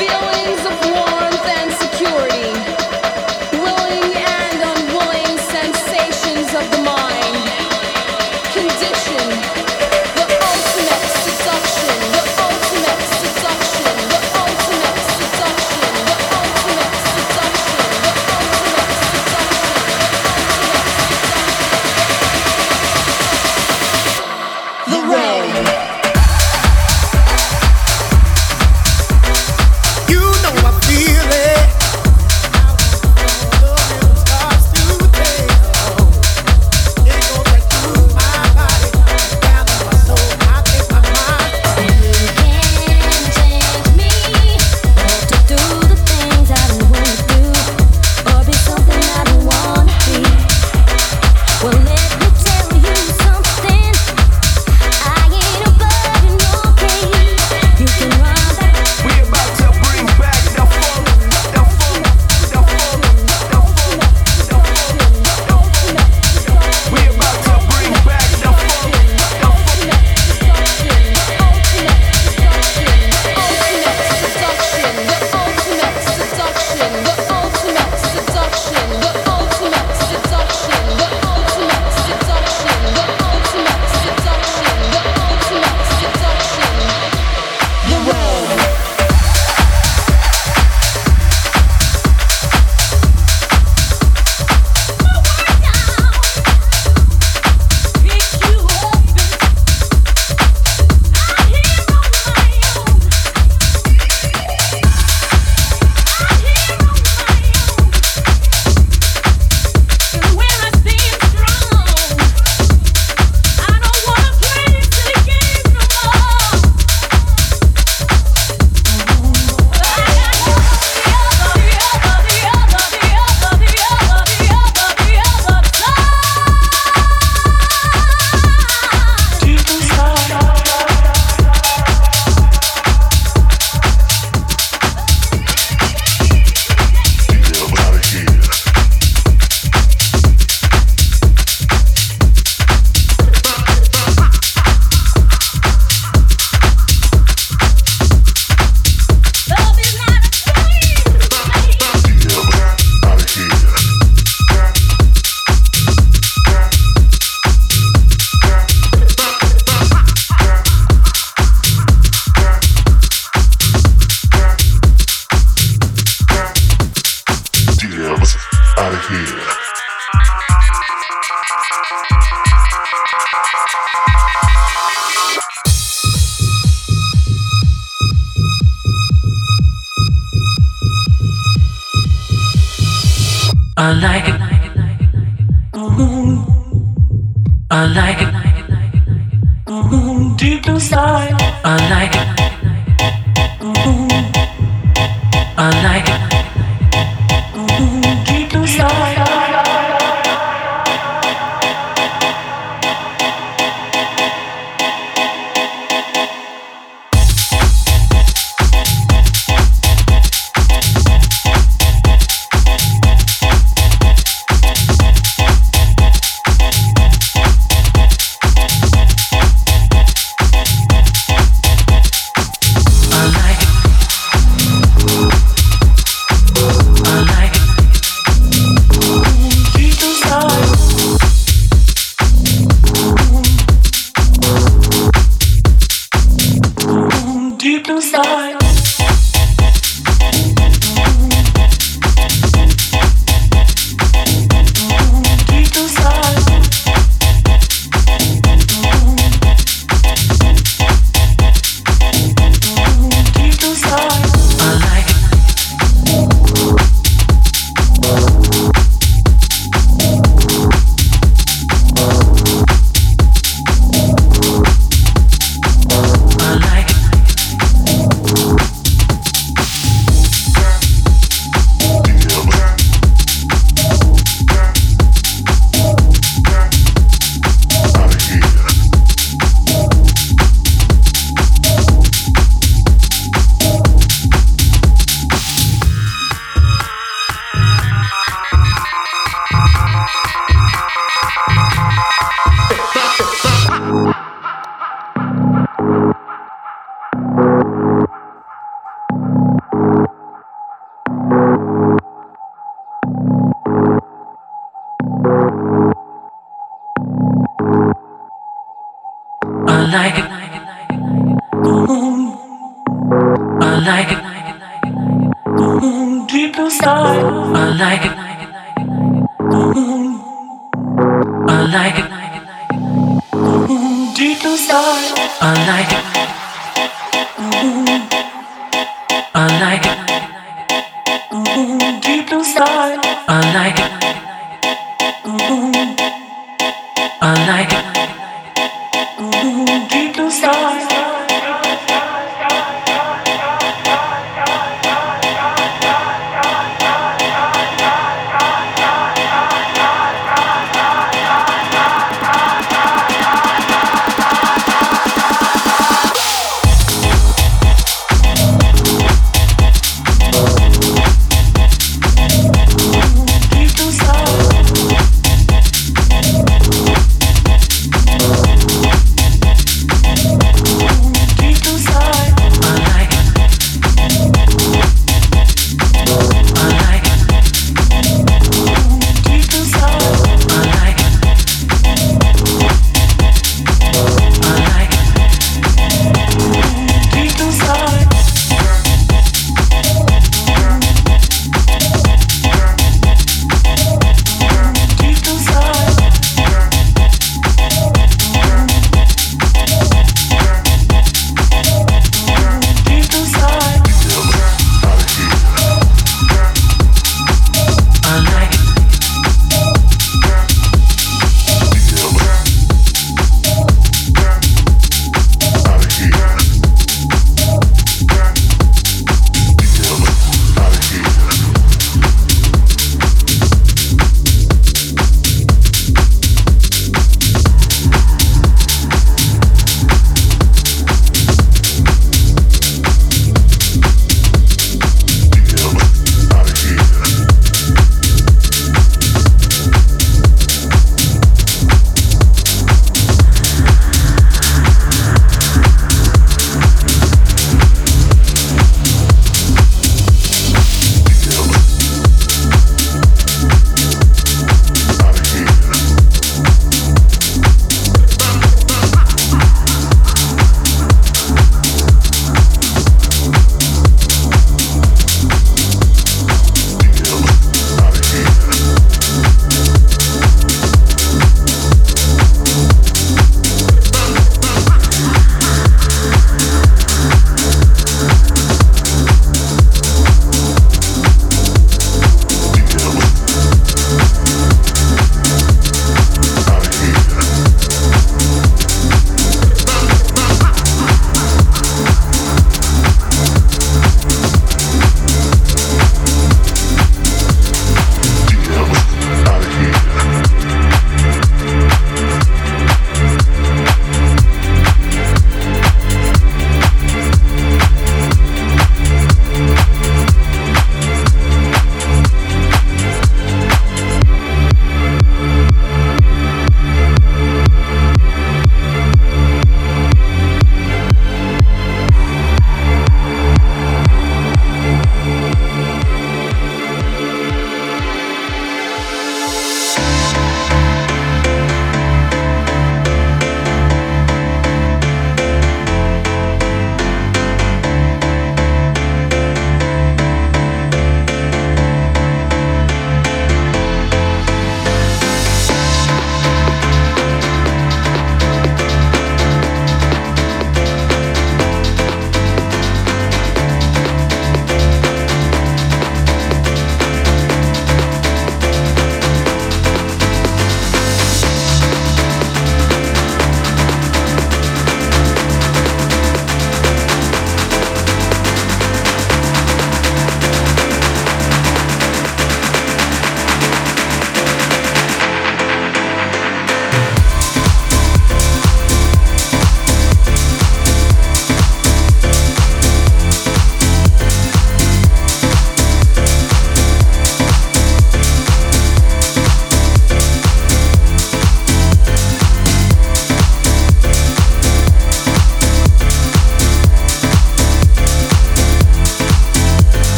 feelings of warmth and security.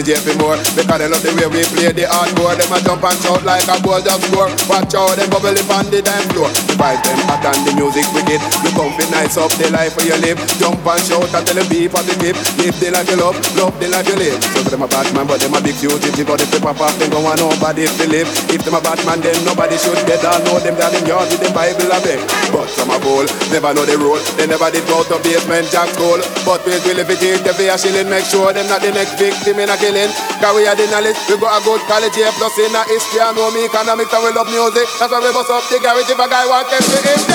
DJ for more because they love the way we play the hardcore. Them a jump and shout like a goal just score. Watch out, them bubble up on the dance floor. The vibe them hot and the music wicked. You come fi nice up the life where you live. Jump and shout and tell them be positive. Live the life you love, love the life you live. So them a bad man, but them a big fugitive. But if they pop off, them go want nobody to live. If them a bad man, then nobody should get all know them that in yard with them Bible a beg. Some a bowl, never know the rule. They never did go to Basement Jaxx school. But we will if take the a shilling, make sure them not the next victim in a killing. Cause we are the knowledge, we got a good college here, plus in a history, I know me economics and we love music. That's why we bust up the garage if a guy want to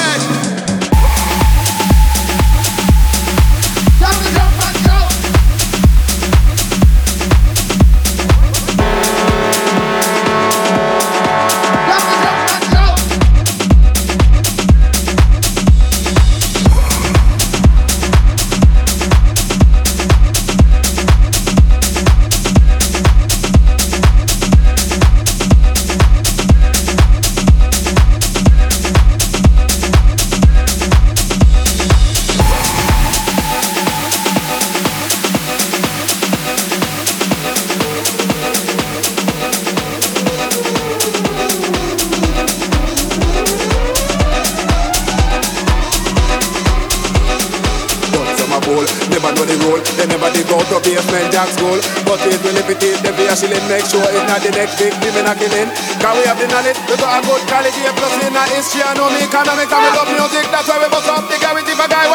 shilling, make sure it's not the next victim in a killing. Cause we have the knowledge, we got a good quality, plus in a history, I know me economics, and we love music, that's why we bust up the garage if a guy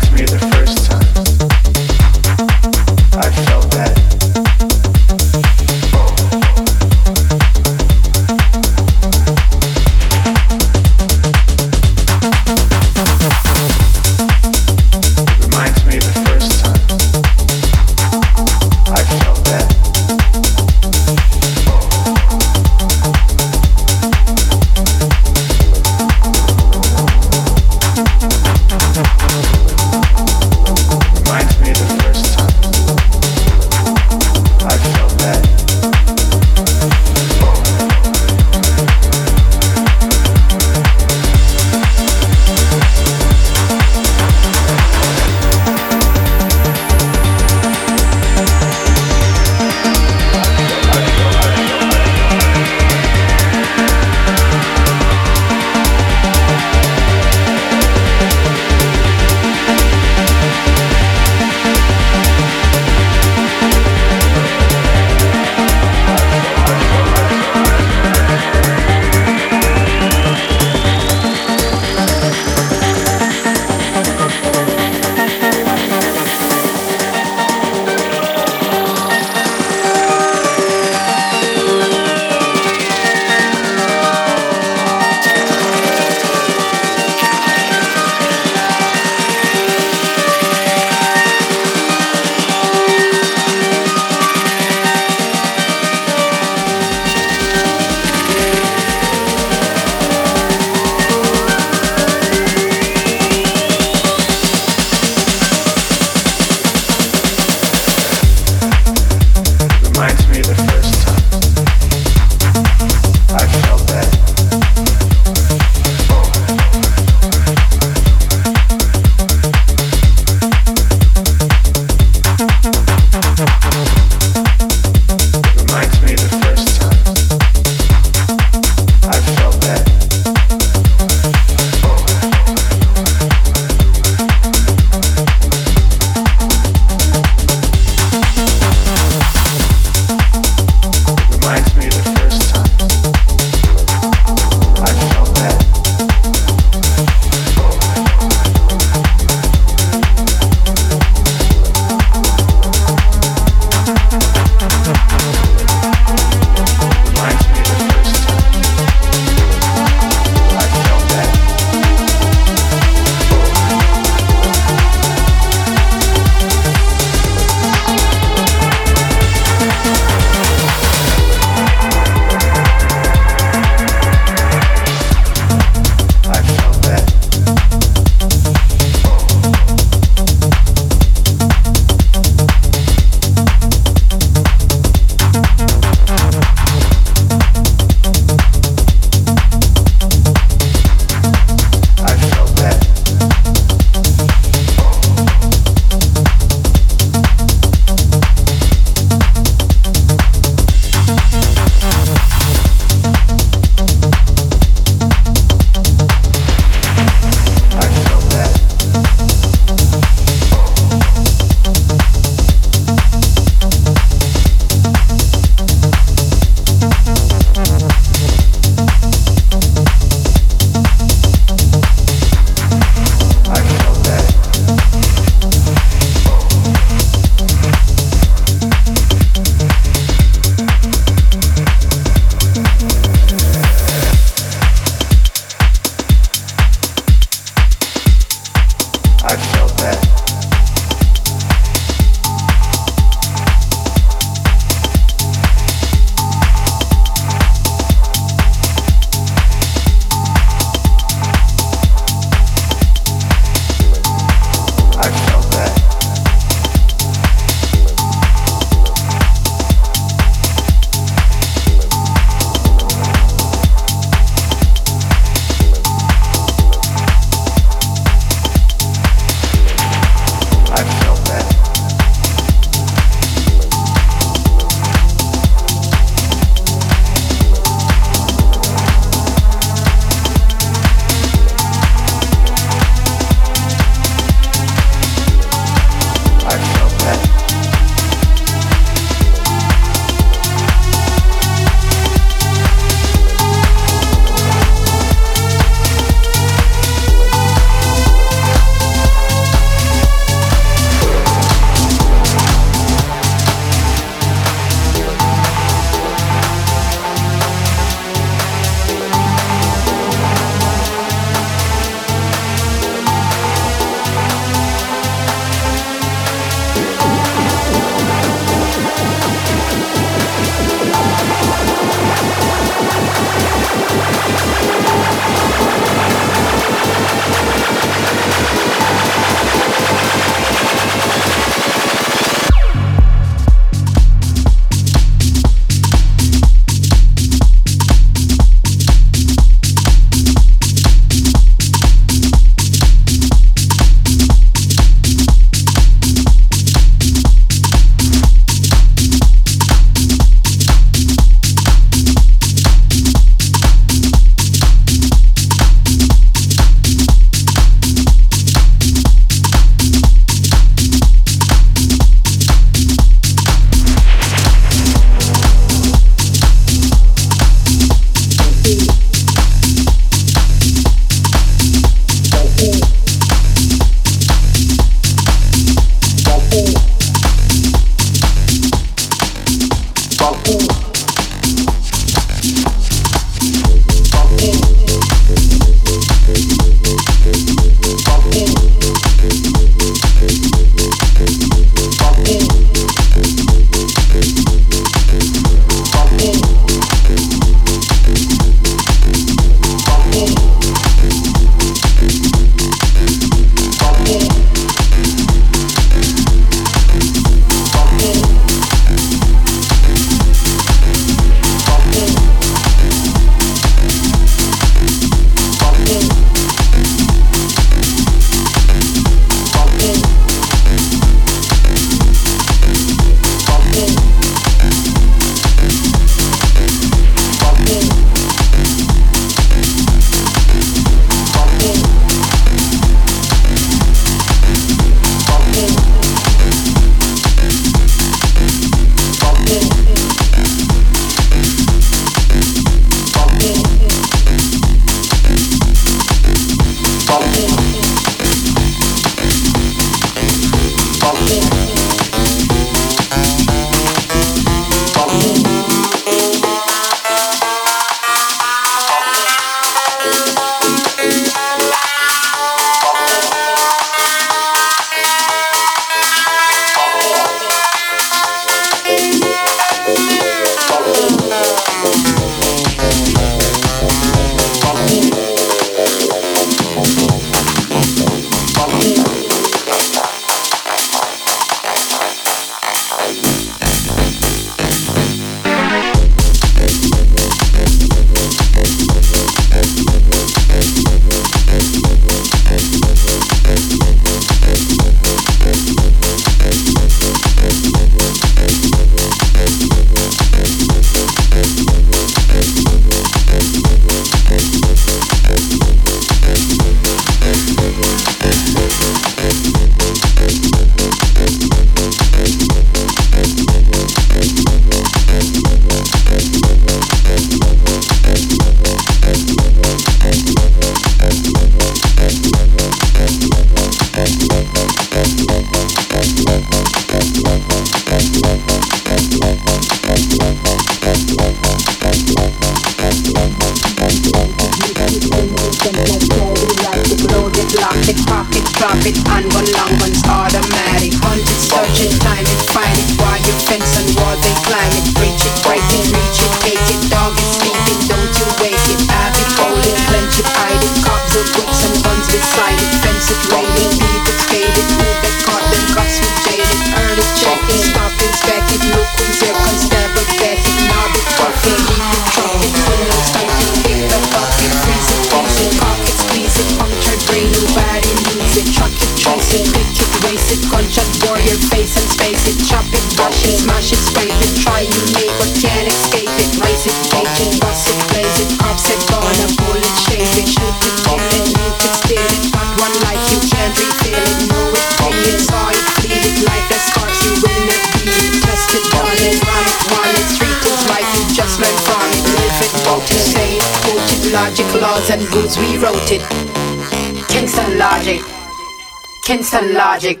Kingston Logic.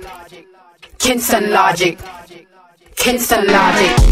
Kingston Logic. Kingston Logic.